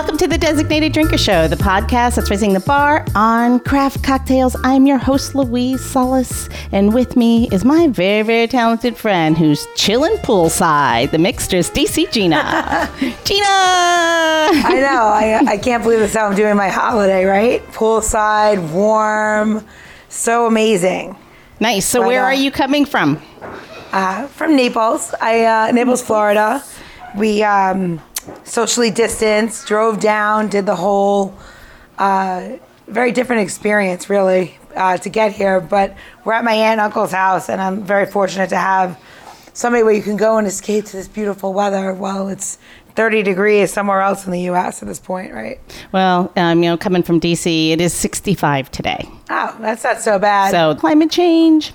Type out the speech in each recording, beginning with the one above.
Welcome to the Designated Drinker Show, the podcast that's raising the bar on craft cocktails. I'm your host, Louise Solis, and with me is my very, very talented friend who's chilling poolside, the mixtress, DC Gina. Gina! I know. I, I can't believe this how I'm doing my holiday, right? Poolside, warm, so amazing. Nice. So, But, where uh, are you coming from? Uh, from Naples, I uh, Naples, Florida. We um, socially distanced, drove down, did the whole uh, very different experience, really, uh, to get here. But we're at my aunt and uncle's house, and I'm very fortunate to have somebody where you can go and escape to this beautiful weather while it's 30 degrees somewhere else in the U.S. at this point, right? Well, um, you know, coming from DC, it is 65 today. Oh, that's not so bad. So climate change,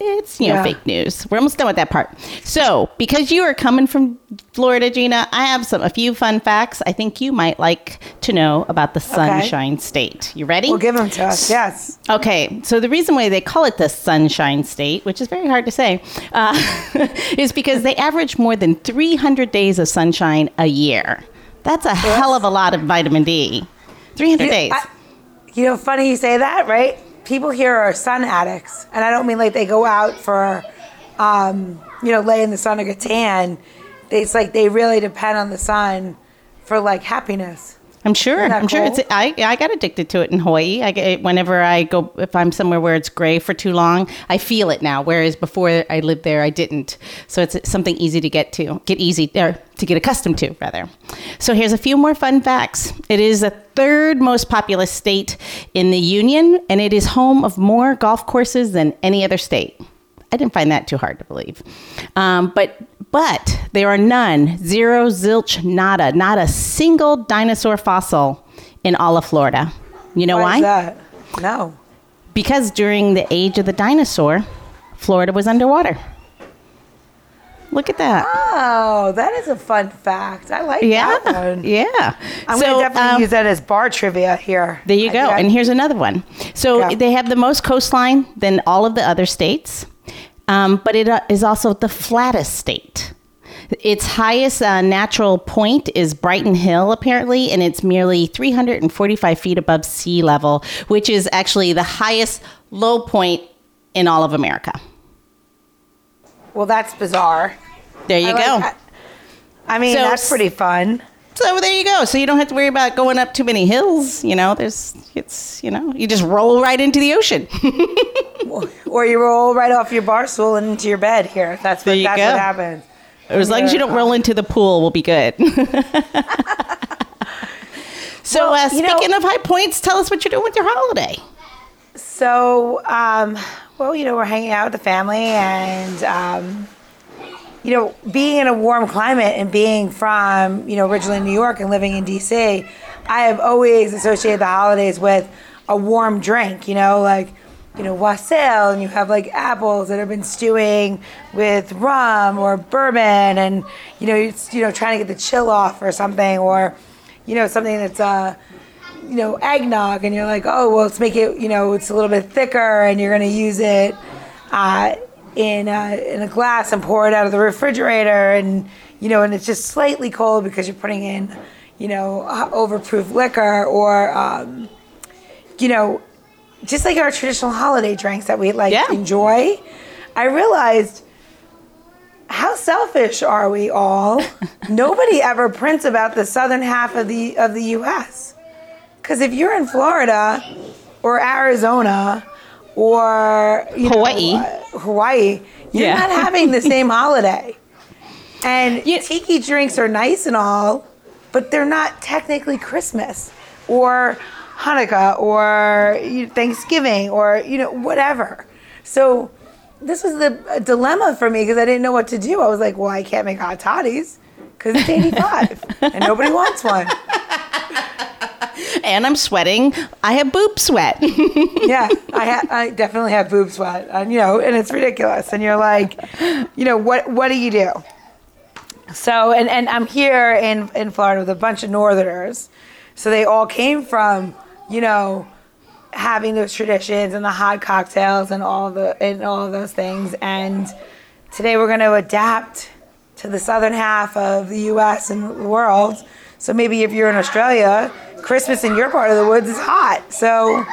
it's you know Yeah. fake news. We're almost done with that part. So because you are coming from Florida, Gina, I have some a few fun facts I think you might like to know about the Sunshine State. You ready? Well, give them to us. Yes. Okay, so the reason why they call it the Sunshine State, which is very hard to say, uh, is because they average more than 300 days of sunshine a year. That's a hell of a lot of vitamin D. 300 You- days. I- you know, funny you say that, right? People here are sun addicts, and I don't mean like they go out for, um, you know, lay in the sun or get tan. It's like they really depend on the sun for like happiness. I'm sure. I'm sure it's. I I got addicted to it in Hawaii. I get whenever I go if I'm somewhere where it's gray for too long, I feel it now. Whereas before I lived there, I didn't. So it's something easy to get to, get easy or to get accustomed to rather. So here's a few more fun facts. It is the third most populous state in the union, and it is home of more golf courses than any other state. I didn't find that too hard to believe. Um, but but there are none, zero, zilch, nada, not a single dinosaur fossil in all of Florida. You know why? is that? No. Because during the age of the dinosaur, Florida was underwater. Look at that. Oh, that is a fun fact. I like Yeah. that one. Yeah. I'm So, gonna definitely um, use that as bar trivia here. There you I go. And here's another one. So they have the most coastline than all of the other states, um, but it uh, is also the flattest state. Its highest uh, natural point is Britton Hill, apparently, and it's merely 345 feet above sea level, which is actually the highest low point in all of America. well, that's bizarre. There you I go. that. I mean, So- that's pretty fun. So there you go. So you don't have to worry about going up too many hills. You know, there's it's you know you just roll right into the ocean. Or you roll right off your bar stool and into your bed here. That's what, you that's go. what happens. as long as you don't roll into the pool, we'll be good. so Well, uh, you know- speaking of high points, tell us what you're doing with your holiday. So, um, well, you know, we're hanging out with the family and, um, you know, being in a warm climate and being from, you know, originally New York and living in DC, I have always associated the holidays with a warm drink, you know, like, you know, wassail, and you have like apples that have been stewing with rum or bourbon, and you know, you know, trying to get the chill off or something, or you know, something that's uh, you know, eggnog, and you're like, oh, well, let's make it, you know, it's a little bit thicker, and you're gonna use it uh, in a, in a glass and pour it out of the refrigerator, and you know, and it's just slightly cold because you're putting in, you know, uh, overproof liquor, or um, you know, just like our traditional holiday drinks that we like Yeah. enjoy. I realized how selfish are we all? Nobody ever prints about the southern half of the of the U.S. Because if you're in Florida or Arizona or you know, Hawaii. uh, Hawaii, you're Yeah. not having the same holiday. And You- tiki drinks are nice and all, but they're not technically Christmas or Hanukkah or you know, Thanksgiving or you know whatever. So this was the a dilemma for me because I didn't know what to do. I was like, well, I can't make hot toddies because it's 85 and nobody wants one. And I'm sweating. I have boob sweat. Yeah, I ha- I definitely have boob sweat, and you know, and it's ridiculous. And you're like, you know, what what do you do? So, and and I'm here in in Florida with a bunch of Northerners, so they all came from, you know, having those traditions and the hot cocktails and all the and all those things. And today we're going to adapt to the southern half of the U.S. and the world. So maybe if you're in Australia, Christmas in your part of the woods is hot. So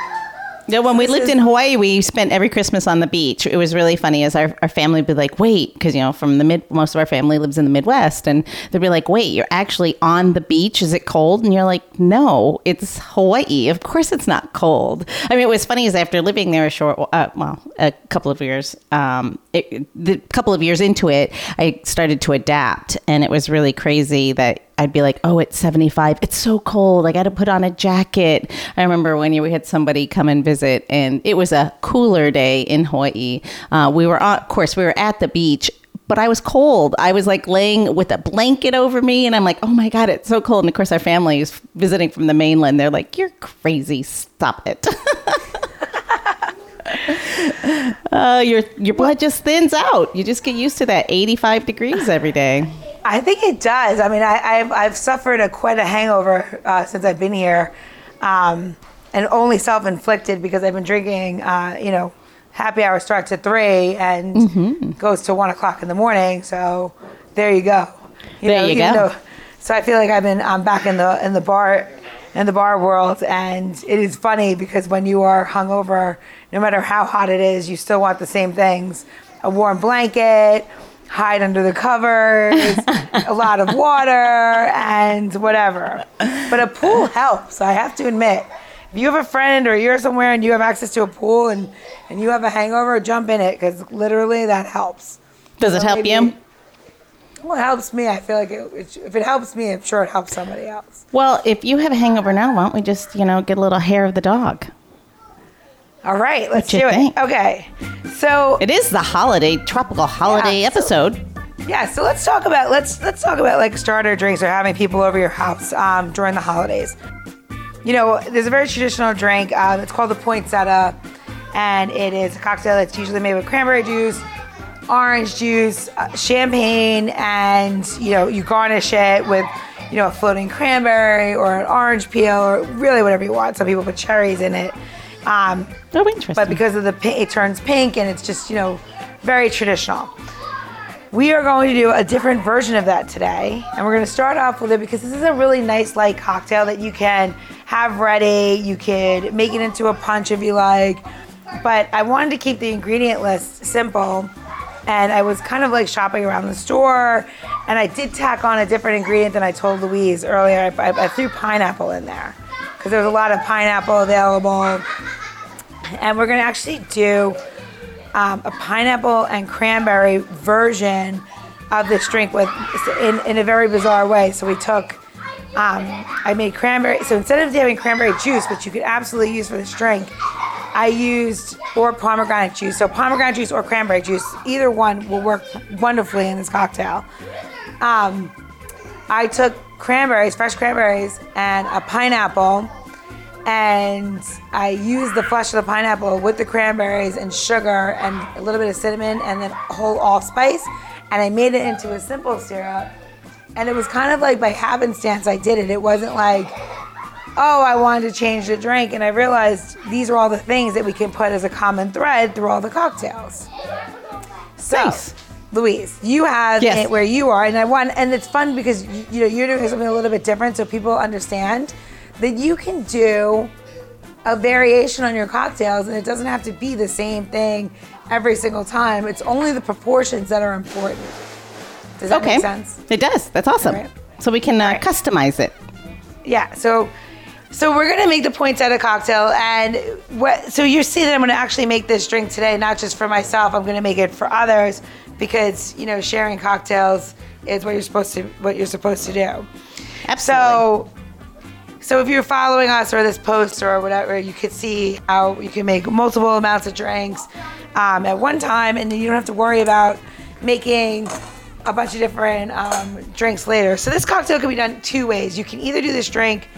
Yeah, when we lived in Hawaii, we spent every Christmas on the beach. It was really funny as our, our family would be like, wait, because, you know, from the mid, most of our family lives in the Midwest. And they'd be like, wait, you're actually on the beach. Is it cold? And you're like, no, it's Hawaii. Of course it's not cold. I mean, it was funny is after living there a short, uh, well, a couple of years, um, it, the couple of years into it, I started to adapt. And it was really crazy that I'd be like, oh, it's 75. It's so cold. I got to put on a jacket. I remember when we had somebody come and visit, and it was a cooler day in Hawaii. Uh, we were, of course, we were at the beach. But I was cold. I was like laying with a blanket over me, and I'm like, "Oh my god, it's so cold!" And of course, our family is visiting from the mainland. They're like, "You're crazy! Stop it!" uh, your your blood just thins out. You just get used to that 85 degrees every day. I think it does. I mean, I, I've, I've suffered a quite a hangover uh, since I've been here, um, and only self-inflicted because I've been drinking. Uh, you know, happy hour starts at three and Mm-hmm. goes to one o'clock in the morning. So there you go. There you go. though- so I feel like I've been I'm back in the in the bar in the bar world, and it is funny because when you are hungover, no matter how hot it is, you still want the same things: a warm blanket, hide under the covers, a lot of water, and whatever. But a pool helps. I have to admit. If you have a friend or you're somewhere and you have access to a pool and, and you have a hangover, jump in it because literally that helps. Does it help maybe- you? Well, it helps me. I feel like it, it, if it helps me, I'm sure it helps somebody else. Well, if you have a hangover now, why don't we just, you know, get a little hair of the dog? All right, let's do think? it. Okay. So It is the holiday, tropical holiday Yeah, so- episode. yeah, so let's talk about let's let's talk about like starter drinks or having people over your house um, during the holidays. You know, there's a very traditional drink. Um, it's called the poinsettia, and it is a cocktail that's usually made with cranberry juice, orange juice, uh, champagne, and you know you garnish it with you know a floating cranberry or an orange peel or really whatever you want. Some people put cherries in it. Um, oh, interesting. but because of the it turns pink and it's just you know very traditional. We are going to do a different version of that today, and we're going to start off with it because this is a really nice light cocktail that you can have ready. You could make it into a punch if you like, but I wanted to keep the ingredient list simple. And I was kind of like shopping around the store, and I did tack on a different ingredient than I told Louise earlier. I, I, I threw pineapple in there because there was a lot of pineapple available and we're gonna actually do um, a pineapple and cranberry version of this drink with in, in a very bizarre way. So we took, um, I made cranberry. So instead of having cranberry juice, which you could absolutely use for this drink, I used or pomegranate juice. So pomegranate juice or cranberry juice, either one will work wonderfully in this cocktail. Um, I took cranberries, fresh cranberries, and a pineapple, and I used the flesh of the pineapple with the cranberries and sugar and a little bit of cinnamon and then whole allspice, and I made it into a simple syrup. And it was kind of like by happenstance I did it. It wasn't like, oh, I wanted to change the drink, and I realized these are all the things that we can put as a common thread through all the cocktails. So, Nice. Louise, you have Yes. it where you are, and I want, and it's fun because you, know you're doing something a little bit different, so people understand that you can do a variation on your cocktails, and it doesn't have to be the same thing every single time. It's only the proportions that are important. Does that okay. make sense? It does. That's awesome. Right. So we can uh, right. customize it. Yeah. So, so we're gonna make the poinsettia cocktail, and what? So you see that I'm gonna actually make this drink today, not just for myself. I'm gonna make it for others because you know sharing cocktails is what you're supposed to what you're supposed to do. Absolutely. So, so if you're following us or this post or whatever, you could see how you can make multiple amounts of drinks um, at one time, and then you don't have to worry about making a bunch of different um, drinks later. So this cocktail can be done two ways. You can either do this drink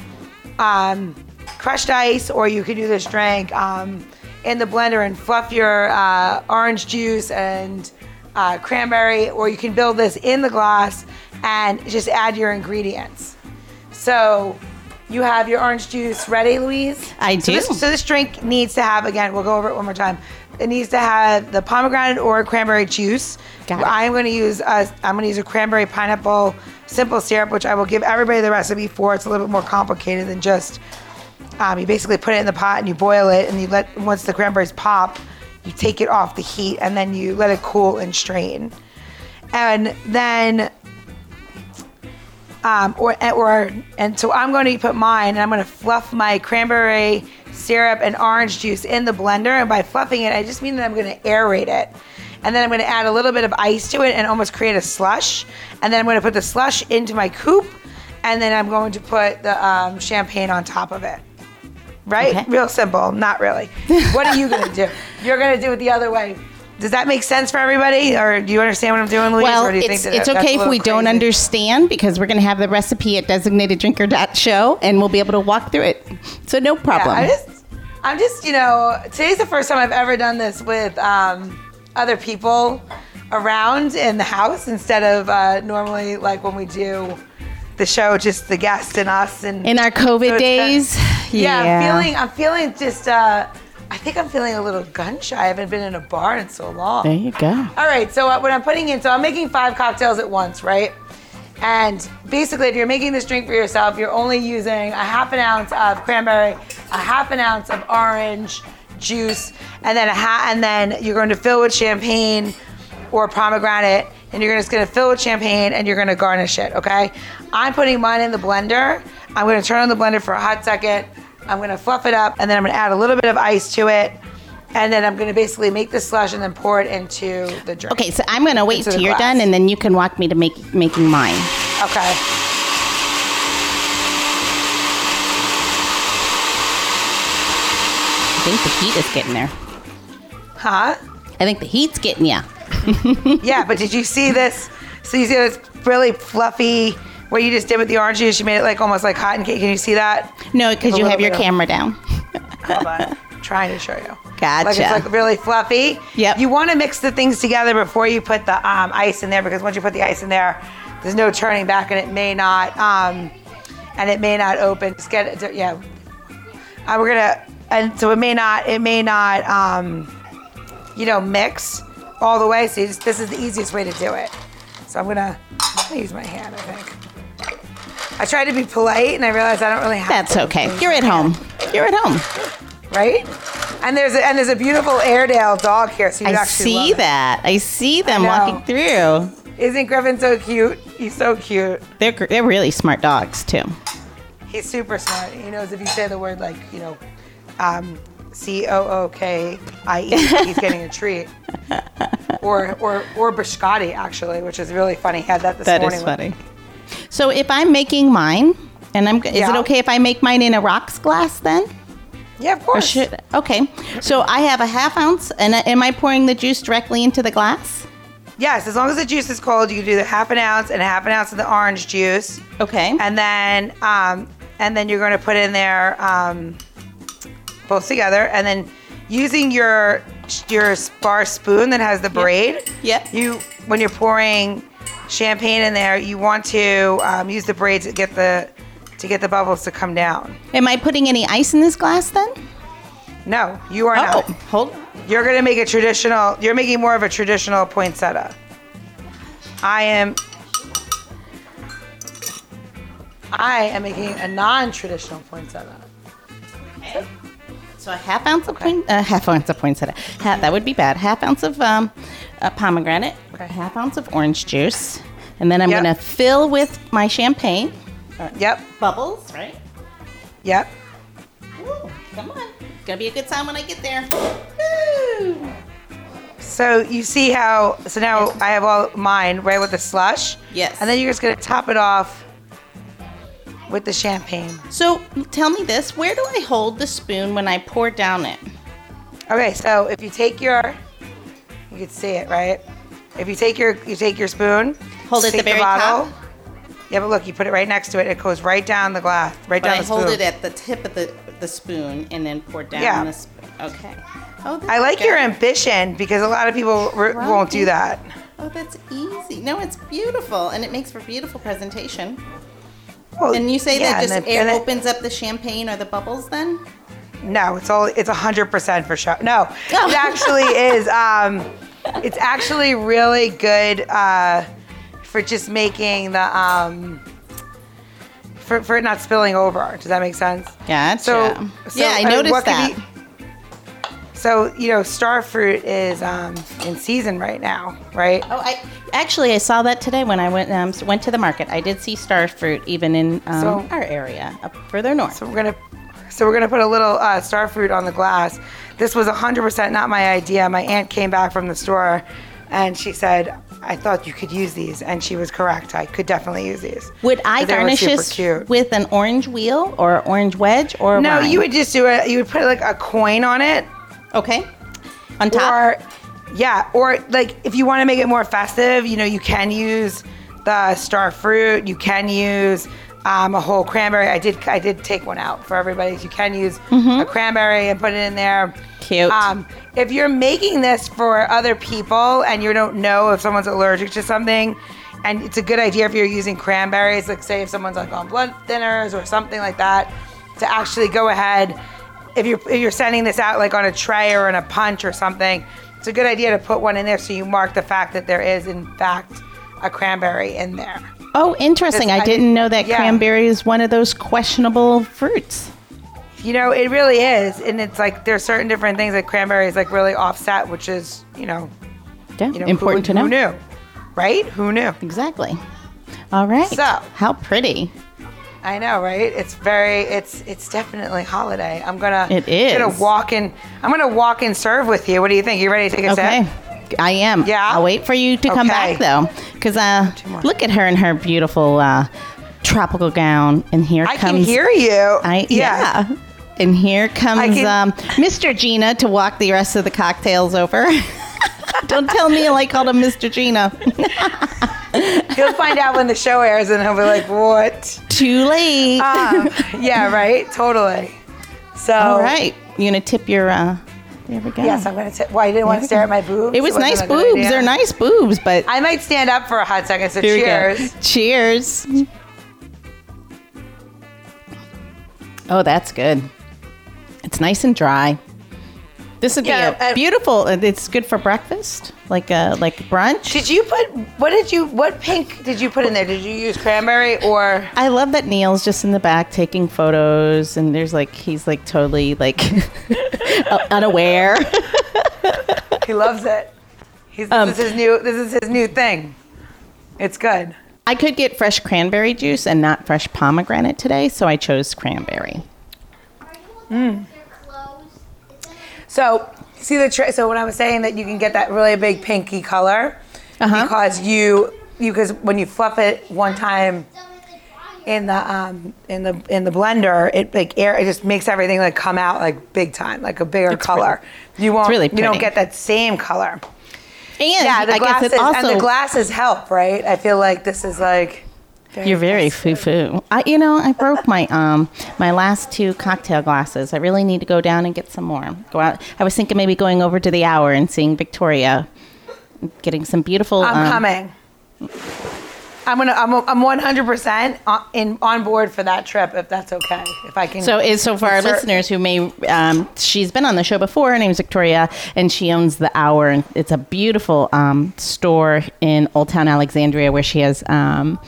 um, crushed ice, or you can do this drink um, in the blender and fluff your uh, orange juice and uh, cranberry, or you can build this in the glass and just add your ingredients. So you have your orange juice ready, Louise? I So this, do. so this drink needs to have, again, we'll go over it one more time. it needs to have the pomegranate or cranberry juice. I'm going to use a, I'm going to use a cranberry pineapple simple syrup, which I will give everybody the recipe for. It's a little bit more complicated than just. Um, you basically put it in the pot and you boil it, and you let once the cranberries pop, you take it off the heat, and then you let it cool and strain. And then um, or or and so I'm going to put mine, and I'm going to fluff my cranberry syrup and orange juice in the blender. And by fluffing it, I just mean that I'm going to aerate it, and then I'm going to add a little bit of ice to it and almost create a slush. And then I'm going to put the slush into my coupe, and then I'm going to put the um, champagne on top of it. Right? Okay. Real simple. Not really. What are you going to do? You're going to do it the other way. Does that make sense for everybody, or do you understand what I'm doing, Louise? Well, or do you it's, that it's okay if we don't understand because we're going to have the recipe at designateddrinker.show and we'll be able to walk through it. So no problem. Yeah, I just, I'm just, you know, today's the first time I've ever done this with um, other people around in the house instead of uh, normally like when we do the show, just the guests and us. And In our COVID So days, kinda- yeah, yeah. I'm feeling, I'm feeling just, uh, I think I'm feeling a little gun shy. I haven't been in a bar in so long. there you go. All right, so uh, what I'm putting in, so I'm making five cocktails at once, right? And basically, if you're making this drink for yourself, you're only using a half an ounce of cranberry, a half an ounce of orange juice, and then a ha- and then you're going to fill with champagne or pomegranate, and you're just to fill with champagne and you're to garnish it. Okay? I'm putting mine in the blender. I'm to turn on the blender for a hot second. I'm to fluff it up, and then I'm to add a little bit of ice to it. And then I'm to basically make the slush and then pour it into the drink. Okay, so I'm to wait till you're glass. done and then you can walk me to make making mine. Okay. I think the heat is getting there. Huh? I think the heat's getting you. Yeah, but did you see this? So you see this really fluffy, what you just did with the orange juice? You made it like almost like cotton cake. Can you see that? No, because you have your camera down. Hold on. I'm trying to show you. Gotcha. Like it's like really fluffy. Yep. You want to mix the things together before you put the um, ice in there because once you put the ice in there, there's no turning back and it may not um, and it may not open. Just get it. Yeah. Uh, we're gonna and so it may not it may not um, you know mix all the way. So just, this is the easiest way to do it. So I'm gonna, I'm gonna use my hand. I think. I tried to be polite and I realized I don't really have. That's to okay. You're at home. You're at home. right? And there's a, and there's a beautiful Airedale dog here, so you I actually see that. I see them know. walking through. Isn't Griffin so cute? He's so cute. They're they're really smart dogs too. He's super smart. He knows if you say the word like you know, um, C O O K I E, he's getting a treat. Or or or biscotti actually, which is really funny. He had that this That morning. is funny. So if I'm making mine, and I'm, is it okay if I make mine in a rocks glass then? Yeah, of course. should okay? So I have a half ounce, and am I pouring the juice directly into the glass? Yes, as long as the juice is cold, you do the half an ounce and a half an ounce of the orange juice. Okay. and then um, and then you're going to put in there um, both together, and then using your your bar spoon that has the braid. Yep. You when you're pouring champagne in there, you want to um, use the braid to get the to get the bubbles to come down. Am I putting any ice in this glass then? No, you are Oh, not. hold. You're going to make a traditional. You're making more of a traditional poinsettia. I am. I am making a non-traditional poinsettia. So a half ounce of point, uh, half ounce of poinsettia. Half, that would be bad. Half ounce of um, uh, pomegranate. Okay. Half ounce of orange juice, and then I'm Yep. gonna fill with my champagne Yep. bubbles. Right. Yep. Ooh, come on. It's gonna be a good time when I get there. Woo! So you see how, so now I have all mine right with the slush. Yes. And then you're just gonna top it off with the champagne. So tell me this: Where do I hold the spoon when I pour down it? Okay, so if you take your, you can see it, right? If you take your, you take your spoon. Hold it at take the very top? Yeah, but look, you put it right next to it. It goes right down the glass, right But down I the spoon. I hold it at the tip of the the spoon and then pour down Yeah. the spoon. Okay. Oh, I like good. your ambition because a lot of people r- won't do that. Oh, that's easy. No, it's beautiful, and it makes for beautiful presentation. Well, And you say yeah, that just air opens up the champagne or the bubbles then? No, it's all it's hundred percent for sure. No, Oh. it actually is. Um, it's actually really good uh, for just making the um, for for it not spilling over. Does that make sense? Gotcha. So, so, yeah, I mean, noticed could that. be- so you know, star fruit is um, in season right now, right? Oh, I actually I saw that today when I went um, went to the market. I did see star fruit even in um, So- our area up further north. So we're gonna, so we're gonna put a little uh, star fruit on the glass. This was 100% not my idea. My aunt came back from the store, and she said, "I thought you could use these," and she was correct. I could definitely use these. Would I garnish this with an orange wheel or orange wedge or No, you would just do it. You would put like a coin on it, okay on top. or yeah, or like if you want to make it more festive, you know, you can use the star fruit. You can use um, a whole cranberry. I did I did take one out for everybody. You can use a cranberry and put it in there. Mm-hmm. Cute. Um, if you're making this for other people and you don't know if someone's allergic to something, and it's a good idea if you're using cranberries, like say if someone's like on blood thinners or something like that, to actually go ahead. If you're if you're sending this out like on a tray or in a punch or something, it's a good idea to put one in there so you mark the fact that there is in fact a cranberry in there. oh, interesting. I I didn't know that yeah. cranberry is one of those questionable fruits. You know, it really is, and it's like there's certain different things like cranberries like really offset, which is you know Yeah, you know important who, to know. Who knew, right? Who knew? Exactly. All right. So- how pretty. I know, right? It's very, it's it's definitely holiday. I'm gonna, It is. I'm gonna walk in. I'm gonna walk and serve with you. What do you think? You ready to take a Okay. sip? I am. Yeah? I'll wait for you to come back though, because uh, look at her in her beautiful uh, tropical gown, and here I comes can hear you. I yeah. And here comes can- um, Mr. Gina to walk the rest of the cocktails over. Don't tell me I called him Mr. Gina. He'll find out when the show airs, and he'll be like, "What?" Too late. Um, yeah, right. Totally. So, All right. You gonna tip your? Uh, there we go. Yes, I'm gonna. T- well, I didn't want to stare at my boobs. It was nice boobs. They're nice boobs, but I might stand up for a hot second. So Here cheers. Cheers. Oh, that's good. It's nice and dry. This would Yeah, be a uh, beautiful. It's good for breakfast, like a like brunch. Did you put? What did you? What pink did you put in there? Did you use cranberry or? I love that Neil's just in the back taking photos, and there's like he's like totally like unaware. He loves it. He's, Um, this is his new. This is his new thing. It's good. I could get fresh cranberry juice and not fresh pomegranate today, so I chose cranberry. So see the trick. So when I was saying that you can get that really big pinky color Uh-huh. because you you because when you fluff it one time in the um in the in the blender, it like air it just makes everything like come out like big time, like a bigger It's color. You won't really you don't get that same color. And Yeah, the I guess glasses also and the glasses help, right? I feel like this is like You're very foo foo. I, you know, I broke my um my last two cocktail glasses. I really need to go down and get some more. Go out. I was thinking maybe going over to the hour and seeing Victoria, getting some beautiful. I'm um, coming. I'm gonna. I'm. I'm 100 percent in on board for that trip if that's okay. If I can. So, is so for our insert- listeners who may, um, she's been on the show before. Her name's Victoria, and she owns the Hour, and it's a beautiful um, store in Old Town Alexandria where she has um,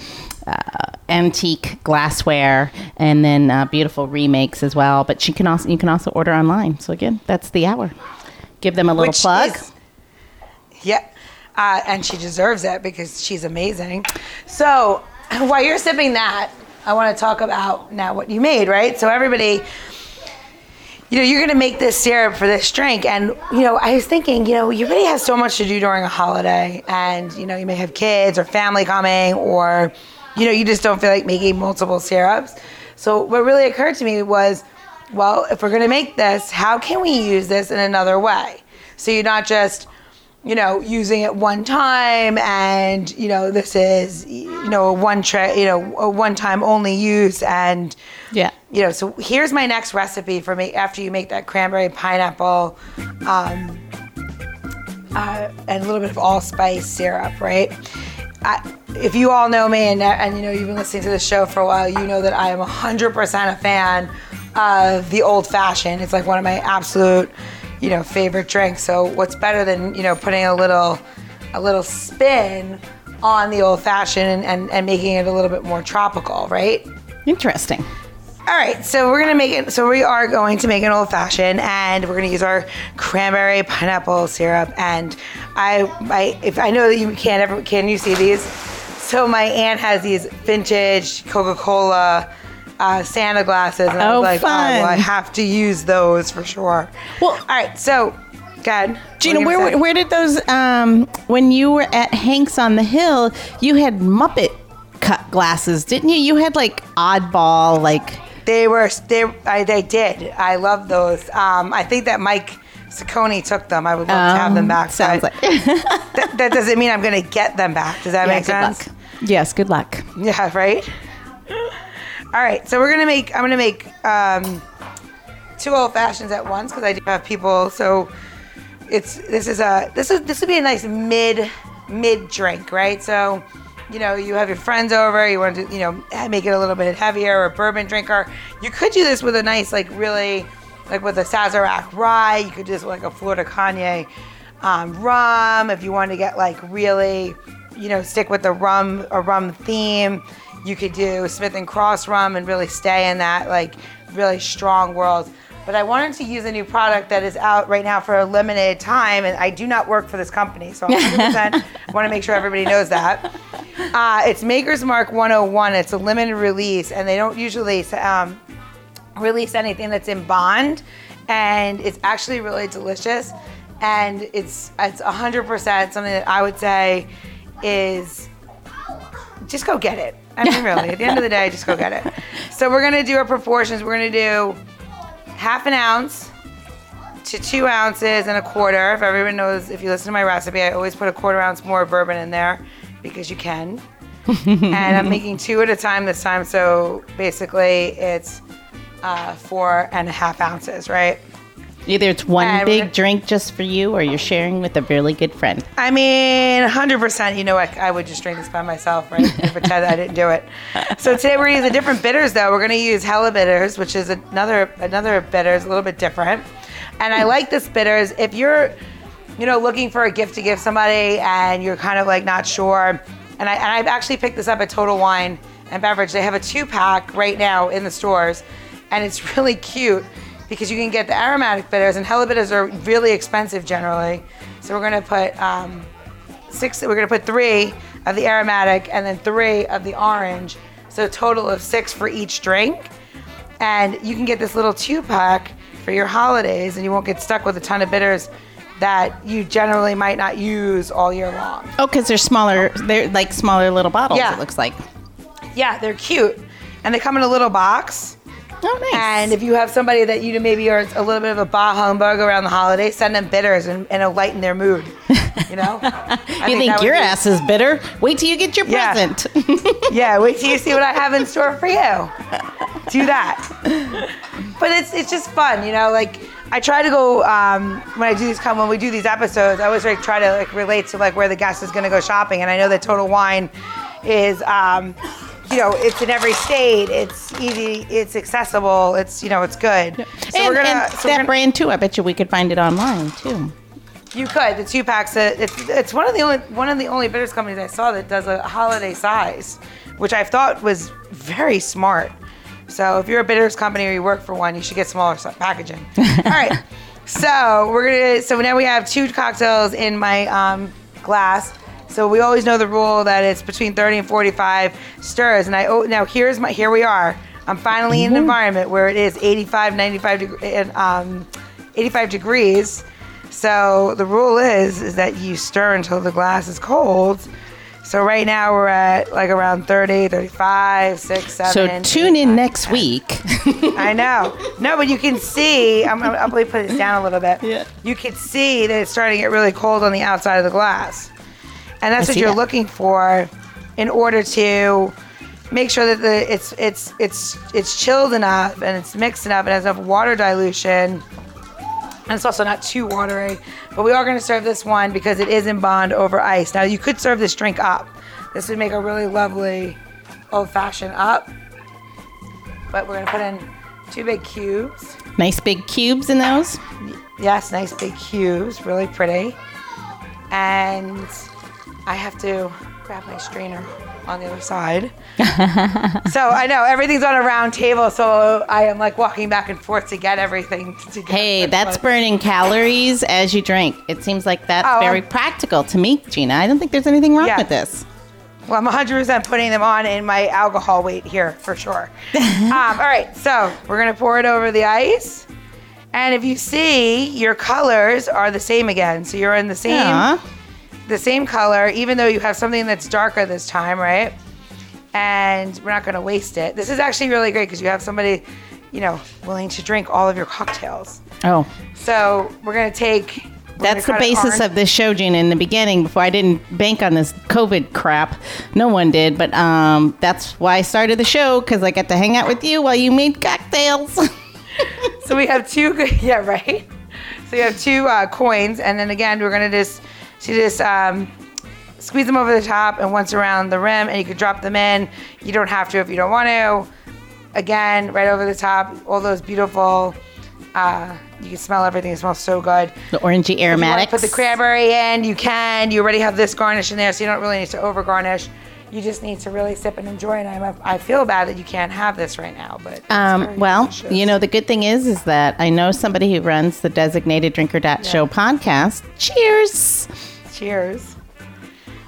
uh, antique glassware and then uh, beautiful remakes as well. But she can also you can also order online. So again, that's the Hour. Give them a little Which plug. is- yeah, uh, and she deserves it because she's amazing. So while you're sipping that, I want to talk about now what you made, right? So everybody. You know, you're gonna make this syrup for this drink, and you know, I was thinking, you know, you really have so much to do during a holiday, and you know, you may have kids or family coming, or you know, you just don't feel like making multiple syrups. So what really occurred to me was, well, if we're gonna make this, how can we use this in another way? So you're not just, you know, using it one time, and you know, this is, you know, a one tray, you know, a one time only use, and Yeah. you know, so here's my next recipe for me after you make that cranberry pineapple um, uh, and a little bit of allspice syrup, right? I, if you all know me and, and you know you've been listening to the show for a while, you know that I am 100% a fan of the old fashioned. It's like one of my absolute, you know, favorite drinks. So what's better than you know putting a little, a little spin on the old fashioned and, and, and making it a little bit more tropical, right? Interesting. All right, so we're gonna make it. So we are going to make an old fashioned, and we're gonna use our cranberry pineapple syrup. And I, I, if I know that you can't ever, can you see these? So my aunt has these vintage Coca-Cola uh, Santa glasses, and I Oh, was like, oh, well, I have to use those for sure. Well- all right, so, God, Gina, where where did those um when you were at Hanks on the Hill, you had Muppet cut glasses, didn't you? You had like oddball like They were they I, they did. I love those. Um, I think that Mike Saccone took them. I would love to have them um, back. Sounds like that, that doesn't mean I'm going to get them back. Does that Yeah, make sense? luck. Yes, good luck. Yeah, right. All right, so we're gonna make. I'm gonna make um, two old fashions at once because I do have people. So it's this is a this is this would be a nice mid mid drink, right? So you know you have your friends over, you want to you know make it a little bit heavier or bourbon drinker. You could do this with a nice like really like with a Sazerac rye. You could do this with like a Florida Kanye um, rum if you want to get like really you know stick with the rum a rum theme. You could do Smith and Cross rum and really stay in that like really strong world. But I wanted to use a new product that is out right now for a limited time, and I do not work for this company, so 100% want to make sure everybody knows that. Uh, it's Maker's Mark 101. It's a limited release, and they don't usually um, release anything that's in bond, and it's actually really delicious, and it's it's 100% something that I would say is just go get it. I mean, really, at the end of the day, just go get it. So we're gonna do our proportions. We're gonna do half an ounce to two ounces and a quarter. If everyone knows, if you listen to my recipe, I always put a quarter ounce more bourbon in there because you can. and I'm making two at a time this time, so basically it's uh, four and a half ounces, right? Either it's one big drink just for you or you're sharing with a really good friend. I mean, 100%, you know, I, I would just drink this by myself, right? Pretend I didn't do it. So today we're using different bitters, though. We're going to use Hella Bitters, which is another another bitters, a little bit different. And I hmm. like this bitters. If you're, you know, looking for a gift to give somebody and you're kind of like not sure, and, I, and I've actually picked this up at Total Wine and Beverage. They have a two pack right now in the stores, and it's really cute because you can get the aromatic bitters, and Hella Bitters are really expensive generally. So we're going to put um, six we're gonna put three of the aromatic and then three of the orange so a total of six for each drink and you can get this little two pack for your holidays and you won't get stuck with a ton of bitters that you generally might not use all year long Oh, because they're smaller. They're like smaller little bottles. Yeah. It looks like. yeah they're cute and they come in a little box Oh, nice. and if you have somebody that you know maybe are a little bit of a bah humbug around the holidays send them bitters and, and it'll lighten their mood you know you think would your be- ass is bitter? Wait till you get your Yeah. present. Yeah, wait till you see what I have in store for you. Do that. But it's it's just fun, you know. Like I try to go um, when I do these come when we do these episodes. I always like try to like relate to like where the guest is going to go shopping, and I know that Total Wine is. Um, you know, it's in every state. It's easy. It's accessible. It's you know, it's good. So and, we're gonna. and so we're that gonna- brand too. I bet you we could find it online too. You could the two packs. uh, It's it's one of the only one of the only bitters companies I saw that does a holiday size, which I thought was very smart. So if you're a bitters company or you work for one, you should get smaller packaging. All right. So we're gonna. So now we have two cocktails in my um, glass. So we always know the rule that it's between 30 and 45 stirs. And I oh now here's my here we are. I'm finally in an environment where it is 85, 95 deg- and, um, 85 degrees. So the rule is is that you stir until the glass is cold. So right now we're at like around 30, 35, 6, 7. So tune in next week. I know. No, but you can see. I'm, I'm, I'll probably put this down a little bit. Yeah. You can see that it's starting to get really cold on the outside of the glass, and that's I what you're that. looking for, in order to make sure that the it's it's it's it's chilled enough and it's mixed enough and has enough water dilution. And it's also not too watery, but we are going to serve this one because it is in bond over ice. Now you could serve this drink up. This would make a really lovely old fashioned up but we're gonna put in two big cubes. Nice big cubes in those. Yes, nice big cubes, really pretty. And I have to grab my strainer on the other side. so I know everything's on a round table, so I am like walking back and forth to get everything together. Hey, that's burning calories as you drink. It seems like that's Oh, very I'm- practical to me, Gina. I don't think there's anything wrong Yeah. with this. Well, I'm 100% putting them on in my alcohol weight here for sure. um, all right, so we're gonna pour it over the ice. And if you see, your colors are the same again. So you're in the same Yeah. The same color, even though you have something that's darker this time, right? And we're not gonna waste it. This is actually really great because you have somebody, you know, willing to drink all of your cocktails. Oh, So we're gonna take. we're that's the gonna cut it basis of this show, Gina. In the beginning, before I didn't bank on this COVID crap, no one did. But um, that's why I started the show because I got to hang out with you while you made cocktails. So we have two, good- yeah, right. So you have two uh, coins, and then again, we're gonna just, so you just um, squeeze them over the top and once around the rim, and you could drop them in. You don't have to if you don't want to. Again, right over the top, all those beautiful. Uh, you can smell everything. It smells so good. the orangey If you wanna aromatics. Put the cranberry in. You can. You already have this garnish in there, so you don't really need to over garnish. You just need to really sip and enjoy. And I'm, I feel bad that you can't have this right now, but Um, well, delicious. you know, the good thing is, is that I know somebody who runs the Designated Drinker Dot Show podcast. Cheers. Cheers.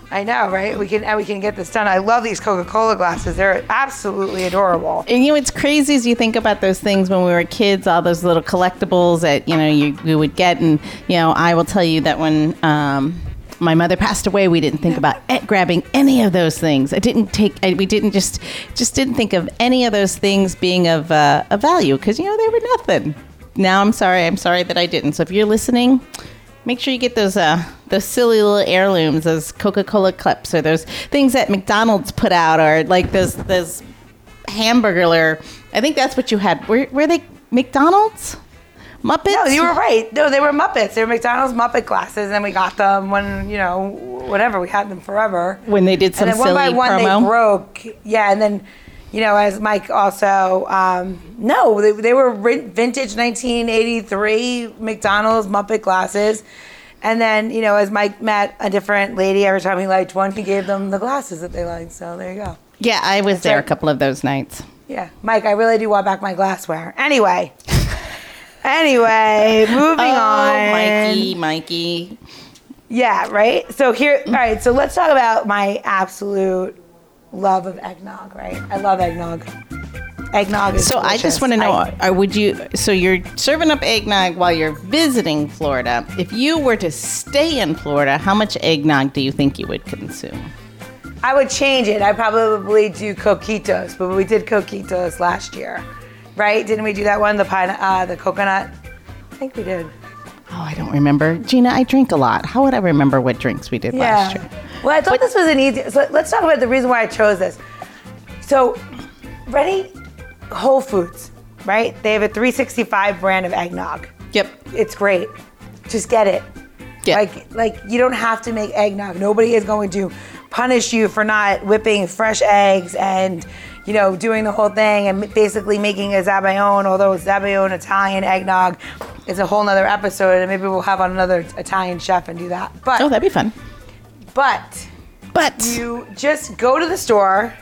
I know, right? We can and we can get this done. I love these Coca-Cola glasses. They're absolutely adorable. And you know, it's crazy as you think about those things when we were kids, all those little collectibles that, you know, you, you would get. And, you know, I will tell you that when um, my mother passed away, we didn't think about grabbing any of those things. I didn't take, I, we didn't just, just didn't think of any of those things being of, uh, value because, you know, they were nothing. Now I'm sorry. I'm sorry that I didn't. So if you're listening, make sure you get those uh those silly little heirlooms, those Coca-Cola clips, or those things that McDonald's put out, or like those those hamburger. I think that's what you had. Were were they McDonald's? Muppets? No, you were right. No, they were Muppets. They were McDonald's Muppet glasses, and we got them when you know, whatever. We had them forever. when they did some and then one by one promo. they broke. Yeah, and then you know, as Mike also, um, no, they, they were vintage 1983 McDonald's Muppet glasses. And then, you know, as Mike met a different lady, every time he liked one, he gave them the glasses that they liked. So there you go. yeah, I was there a couple of those nights. Yeah, Mike, I really do want back my glassware. Anyway, anyway, moving oh, on. Mikey, Mikey. Yeah, right. So here, all right. So let's talk about my absolute love of eggnog. Right, I love eggnog. Eggnog is. So I just want to know: I- Would you? So you're serving up eggnog while you're visiting Florida. If you were to stay in Florida, how much eggnog do you think you would consume? I would change it. I probably do coquitos, but we did coquitos last year, right? Didn't we do that one? The pine, uh, the coconut. I think we did. Oh, I don't remember. Gina, I drink a lot. How would I remember what drinks we did last year? Well, I thought this was an easy. So let's talk about the reason why I chose this. So, ready? Whole Foods, right? They have a 365 brand of eggnog. Yep. It's great. Just get it. Yeah. Like, like you don't have to make eggnog. Nobody is going to punish you for not whipping fresh eggs and, you know, doing the whole thing and basically making a Zabayon, although Zabayon Italian eggnog is a whole nother episode, and maybe we'll have on another Italian chef and do that. But, Oh, that'd be fun. but But you just go to the store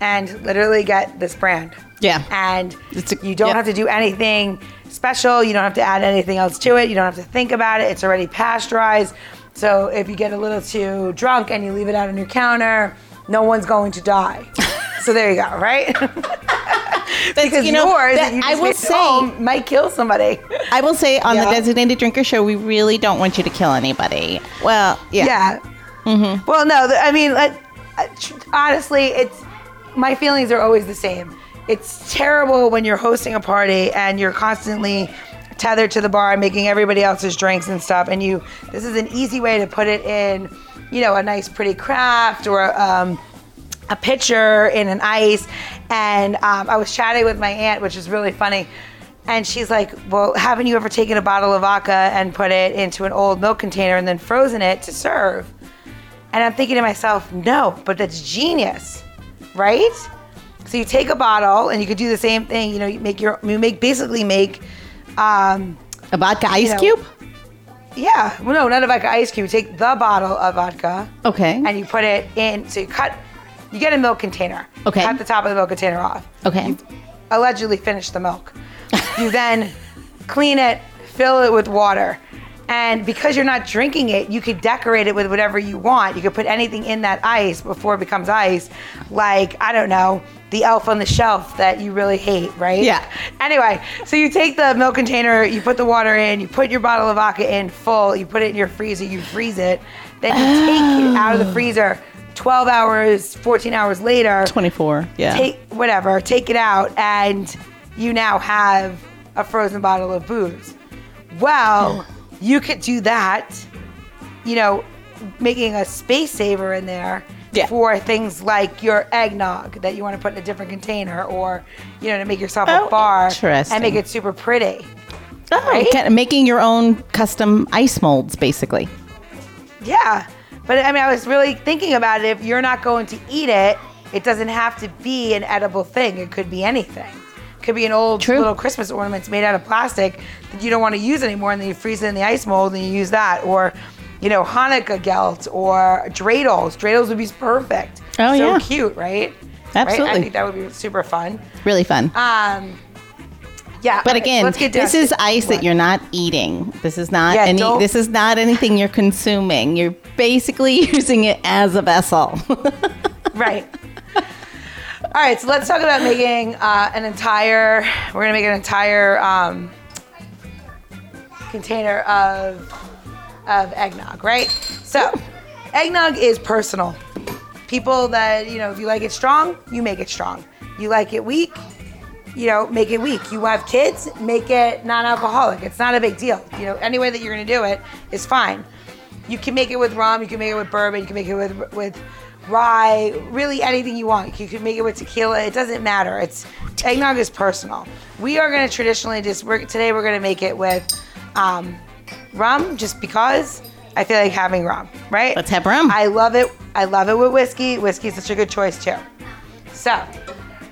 and literally get this brand. Yeah. And It's a- you don't yeah. have to do anything special. You don't have to add anything else to it. You don't have to think about it. It's already pasteurized. So if you get a little too drunk and you leave it out on your counter, no one's going to die. so there you go, right? because you know, yours, that- you I just will say- home might kill somebody. I will say on the Designated Drinker Show, we really don't want you to kill anybody. Well, yeah. Yeah. Mm-hmm. Well, no, I mean, like, uh, honestly, it's my feelings are always the same. It's terrible when you're hosting a party and you're constantly tethered to the bar, making everybody else's drinks and stuff, and you. This is an easy way to put it in, you know, a nice, pretty craft or. Um, a pitcher in an ice, and um, I was chatting with my aunt, which is really funny. And she's like, "Well, haven't you ever taken a bottle of vodka and put it into an old milk container and then frozen it to serve?" And I'm thinking to myself, "No, but that's genius, right?" So you take a bottle and you could do the same thing. You know, you make your you make basically make. Um, A vodka ice know, cube? yeah, well, no, not a vodka ice cube. You take the bottle of vodka Okay. and you put it in. So you cut, you get a milk container. Okay. Cut the top of the milk container off. Okay. You allegedly finish the milk. you then clean it, fill it with water. And because you're not drinking it, you could decorate it with whatever you want. You could put anything in that ice before it becomes ice, like, I don't know, the elf on the shelf that you really hate, right? Yeah. Anyway, so you take the milk container, you put the water in, you put your bottle of vodka in full, you put it in your freezer, you freeze it, then you take it out of the freezer 12 hours, 14 hours later 24. Yeah. take whatever, take it out, and you now have a frozen bottle of booze. Well, you could do that, you know, making a space saver in there Yeah. for things like your eggnog that you want to put in a different container, or you know, to make yourself Oh, a bar and make it super pretty. oh, right? kind of making your own custom ice molds, basically. Yeah. But I mean, I was really thinking about it. If you're not going to eat it, it doesn't have to be an edible thing. It could be anything. It could be an old True. little Christmas ornaments made out of plastic that you don't want to use anymore, and then you freeze it in the ice mold and you use that. Or, you know, Hanukkah gelt or dreidels. Dreidels would be perfect. Oh, so yeah. cute, right? Right? Absolutely. I think that would be super fun. Really fun. Um, yeah. But okay, again, let's get down this is ice what? that you're not eating. This is not Yeah, any. This is not anything you're consuming. You're basically using it as a vessel. Right. All right, so let's talk about making uh, an entire. We're gonna make an entire um, container of of eggnog, right? So, eggnog is personal. People that you know, if you like it strong, you make it strong. You like it weak, you know, make it weak. You have kids, make it non-alcoholic. It's not a big deal. You know, any way that you're gonna do it is fine. You can make it with rum. You can make it with bourbon. You can make it with with rye. Really, anything you want. You can make it with tequila. It doesn't matter. It's eggnog is personal. We are gonna traditionally just we're, today we're gonna make it with um, rum, just because I feel like having rum. Right? Let's have rum. I love it. I love it with whiskey. Whiskey is such a good choice too. So,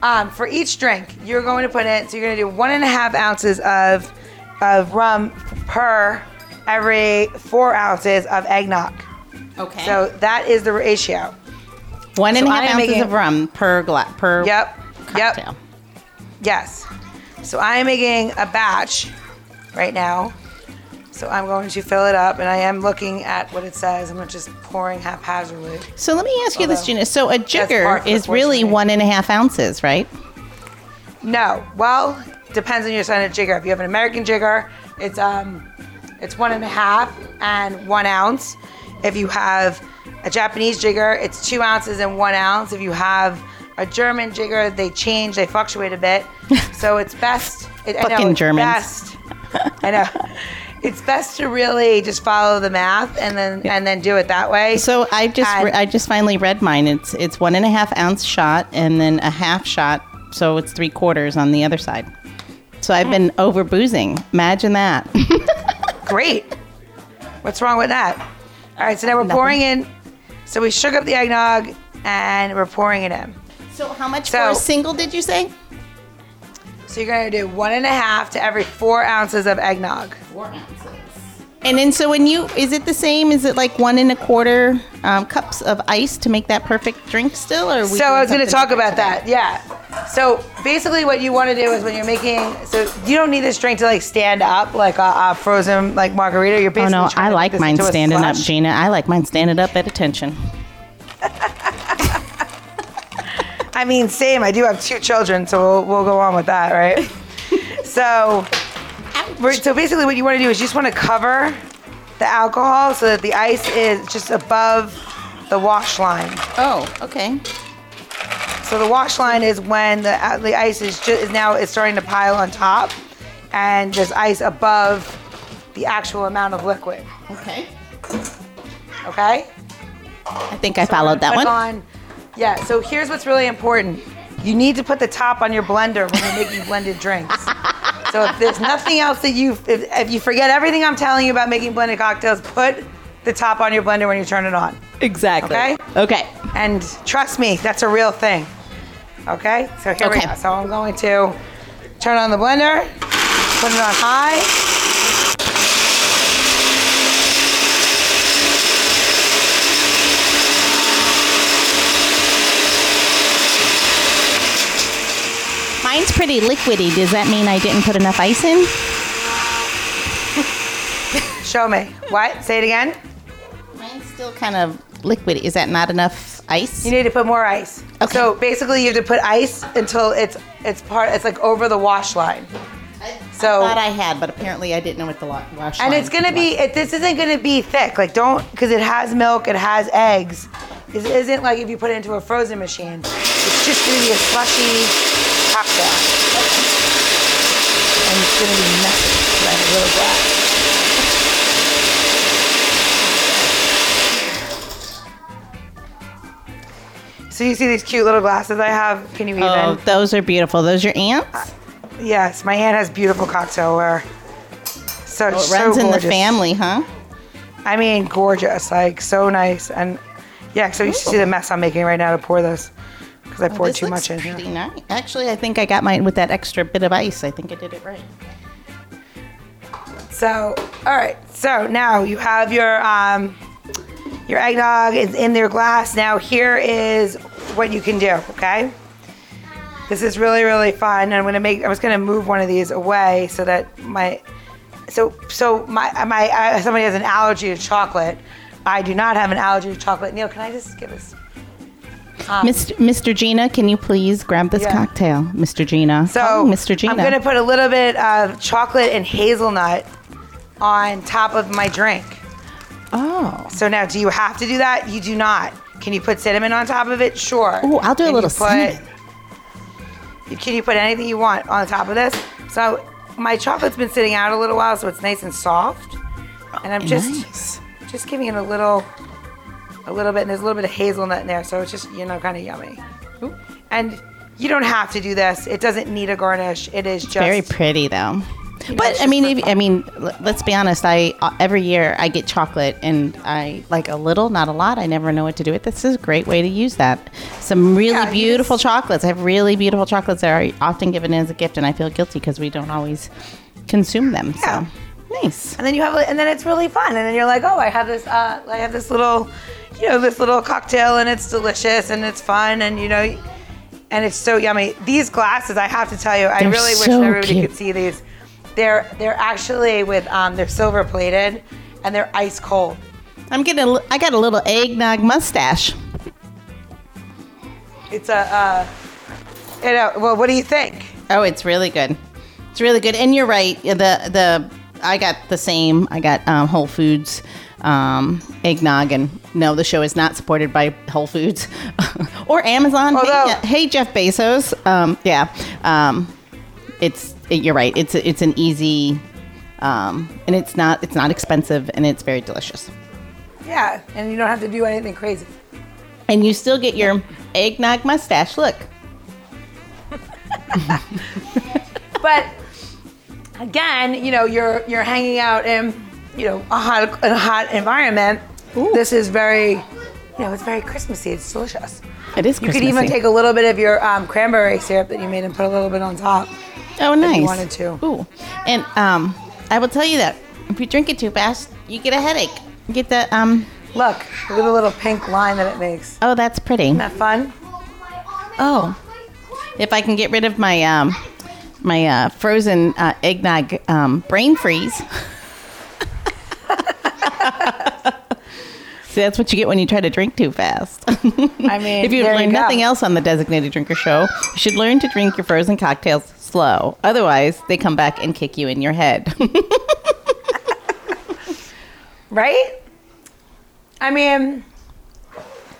um, for each drink, you're going to put in. So you're going to do one and a half ounces of of rum per every four ounces of eggnog. okay. So that is the ratio. one and a half ounces making- of rum per gla- per Yep. cocktail. Yep. Yes. So I am making a batch right now. So I'm going to fill it up, and I am looking at what it says. I'm not just pouring haphazardly. So let me ask you this, Gina. So a jigger par for the is really one and a half ounces, right? No. Well, depends on your kind of jigger. If you have an American jigger, it's um, it's one and a half and one ounce. If you have a Japanese jigger, it's two ounces and one ounce. If you have a German jigger, they change, they fluctuate a bit. So it's best. It, I know, Fucking it's Germans. Best, I know. It's best to really just follow the math and then and then do it that way. So I just And- I just finally read mine. It's it's one and a half ounce shot and then a half shot, so it's three quarters on the other side. So I've been over boozing. Imagine that. Great. What's wrong with that? All right, so now we're Nothing. pouring in. So we shook up the eggnog and we're pouring it in. so how much So- for a single did you say? So you're gonna do one and a half to every four ounces of eggnog. Four ounces. And then so when you is it the same? Is it like one and a quarter um, cups of ice to make that perfect drink still? Or are we So I was gonna talk about today? that. Yeah. So basically, what you want to do is when you're making, so you don't need this drink to like stand up like a, a frozen like margarita. You're Oh basically. no, trying I to make like this mine into a standing up. Gina. I like mine standing up at attention. I mean, same. I do have two children, so we'll, we'll go on with that, right? so, so basically, what you want to do is you just want to cover the alcohol so that the ice is just above the wash line. Oh, okay. So the wash line is when the uh, the ice is just is now it's starting to pile on top, and there's ice above the actual amount of liquid. Okay. Okay. I think I followed that Click one. on. Yeah. So here's what's really important. You need to put the top on your blender when you're making blended drinks. So if there's nothing else that you, if, if you forget everything I'm telling you about making blended cocktails, put the top on your blender when you turn it on. Exactly. Okay? Okay. And trust me, that's a real thing. Okay, so here we Okay. go. So I'm going to turn on the blender, put it on high. Mine's pretty liquidy. Does that mean I didn't put enough ice in? Show me. What? Say it again. Mine's still kind of liquidy. Is that not enough ice? You need to put more ice. Okay. So basically, you have to put ice until it's it's part. It's like over the wash line. So I thought I had, but apparently I didn't know what the lo- wash and it's gonna be. It, this isn't gonna be thick. Like don't because it has milk. It has eggs. It isn't like if you put it into a frozen machine. It's just gonna be a slushy cocktail. And it's gonna be messy. 'cause I have a little glass. So you see these cute little glasses I have? Can you oh, even? Oh, those are beautiful. Those your aunt's? Uh, yes, my aunt has beautiful cocktailware. So Oh, it so runs in the family, huh? I mean, gorgeous, like so nice, and yeah. So you see the mess I'm making right now to pour this because I poured This too much in here. pretty nice. Actually, I think I got mine with that extra bit of ice. I think I did it right. So, all right. So now you have your um, your eggnog is in their glass. Now here is what you can do. Okay. This is really really fun. I'm gonna make. I was gonna move one of these away so that my. So so my my uh, somebody has an allergy to chocolate. I do not have an allergy to chocolate. Neil, can I just give this? Mr. Mr. Gina, can you please grab this Yeah. cocktail, Mr. Gina? So oh, Mr. Gina. I'm gonna put a little bit of chocolate and hazelnut on top of my drink. oh, So now, do you have to do that? You do not. Can you put cinnamon on top of it? Sure. Ooh, I'll do a little you put, cinnamon. Can you put anything you want on top of this? So my chocolate's been sitting out a little while, so it's nice and soft. And I'm oh, just nice. just giving it a little, a little bit. And there's a little bit of hazelnut in there, so it's just you know kind of yummy. And you don't have to do this. It doesn't need a garnish. It is just Very pretty though. know, But I mean, if, I mean, let's be honest. I uh, every year I get chocolate, and I like a little, not a lot. I never know what to do with. This is a great way to use that. Some really Yeah, beautiful just- chocolates. I have really beautiful chocolates that are often given as a gift, and I feel guilty because we don't always consume them. Yeah. So nice. and then you have and then it's really fun and then you're like oh i have this uh, i have this little you know this little cocktail and it's delicious and it's fun and you know and it's so yummy these glasses i have to tell you i They're really wish everybody cute. could see these they're they're actually with um they're silver plated and they're ice cold I'm getting. A, I got a little eggnog mustache. it's a uh you know well what do you think Oh, it's really good. It's really good, and you're right. The the I got the same. I got um, Whole Foods um, eggnog, and no, the show is not supported by Whole Foods or Amazon. Although- hey, hey, Jeff Bezos. Um, yeah, um, it's you're right. It's it's an easy, um, and it's not it's not expensive, and it's very delicious. yeah and you don't have to do anything crazy And you still get your eggnog mustache. Look. but again, you know, you're you're hanging out in you know a hot a hot environment. This is very, you know, it's very Christmassy. It's delicious. It is. You could even take a little bit of your um, cranberry syrup that you made and put a little bit on top. Oh, nice. If you wanted to. Ooh, and um, I will tell you that if you drink it too fast, you get a headache. You get the um. Look, look at the little pink line that it makes. Oh, that's pretty. Isn't that fun? Oh, if I can get rid of my um, my uh, frozen uh, eggnog um, brain freeze. that's what you get when you try to drink too fast. I mean, if you learn nothing else on the Designated Drinker Show, you should learn to drink your frozen cocktails slow. Otherwise, they come back and kick you in your head. right? I mean,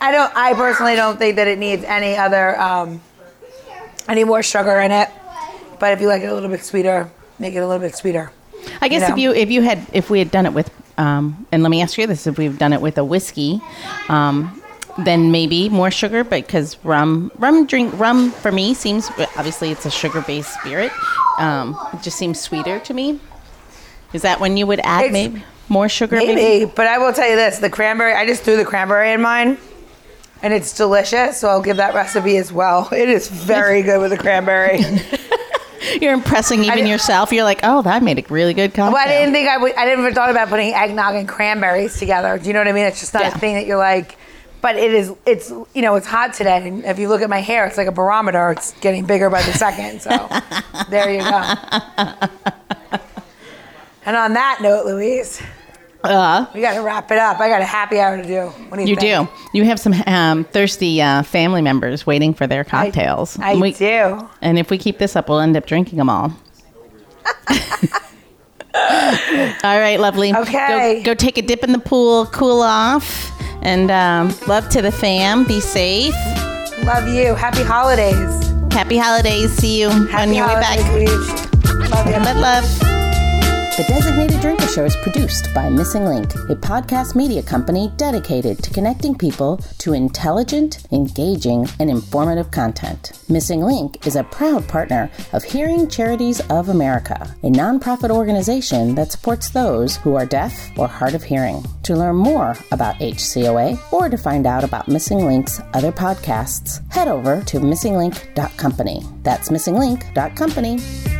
I don't. I personally don't think that it needs any other, um, any more sugar in it. But if you like it a little bit sweeter, make it a little bit sweeter. I guess You if you if you had if we had done it with um, and let me ask you this: if we've done it with a whiskey, um, then maybe more sugar. But because rum rum drink rum for me seems obviously it's a sugar based spirit. Um, it just seems sweeter to me. Is that when you would add It's- maybe more sugar? Maybe, but I will tell you this: the cranberry. I just threw the cranberry in mine, and it's delicious. So I'll give that recipe as well. It is very good with the cranberry. You're impressing even yourself. You're like, oh, that made a really good cocktail. Well, I didn't think I would. I didn't even thought about putting eggnog and cranberries together. Do you know what I mean? It's just not Yeah. a thing that you're like. But it is. It's you know it's hot today. And if you look at my hair, it's like a barometer. It's getting bigger by the second. So there you go. And on that note, Louise, Uh, we got to wrap it up. I got a happy hour to do. What do you, you think? do. You have some um, thirsty uh, family members waiting for their cocktails. I We- do. And if we keep this up, we'll end up drinking them all. all right, lovely. Okay. Go, go take a dip in the pool, cool off, and um, love to the fam. Be safe. Love you. Happy holidays. Happy holidays. See you Happy on your way back. Louise. Love you. Love, love. The Designated Drinker Show is produced by Missing Link, a podcast media company dedicated to connecting people to intelligent, engaging, and informative content. Missing Link is a proud partner of Hearing Charities of America, a nonprofit organization that supports those who are deaf or hard of hearing. To learn more about HCOA or to find out about Missing Link's other podcasts, head over to missinglink.company. That's missinglink.company.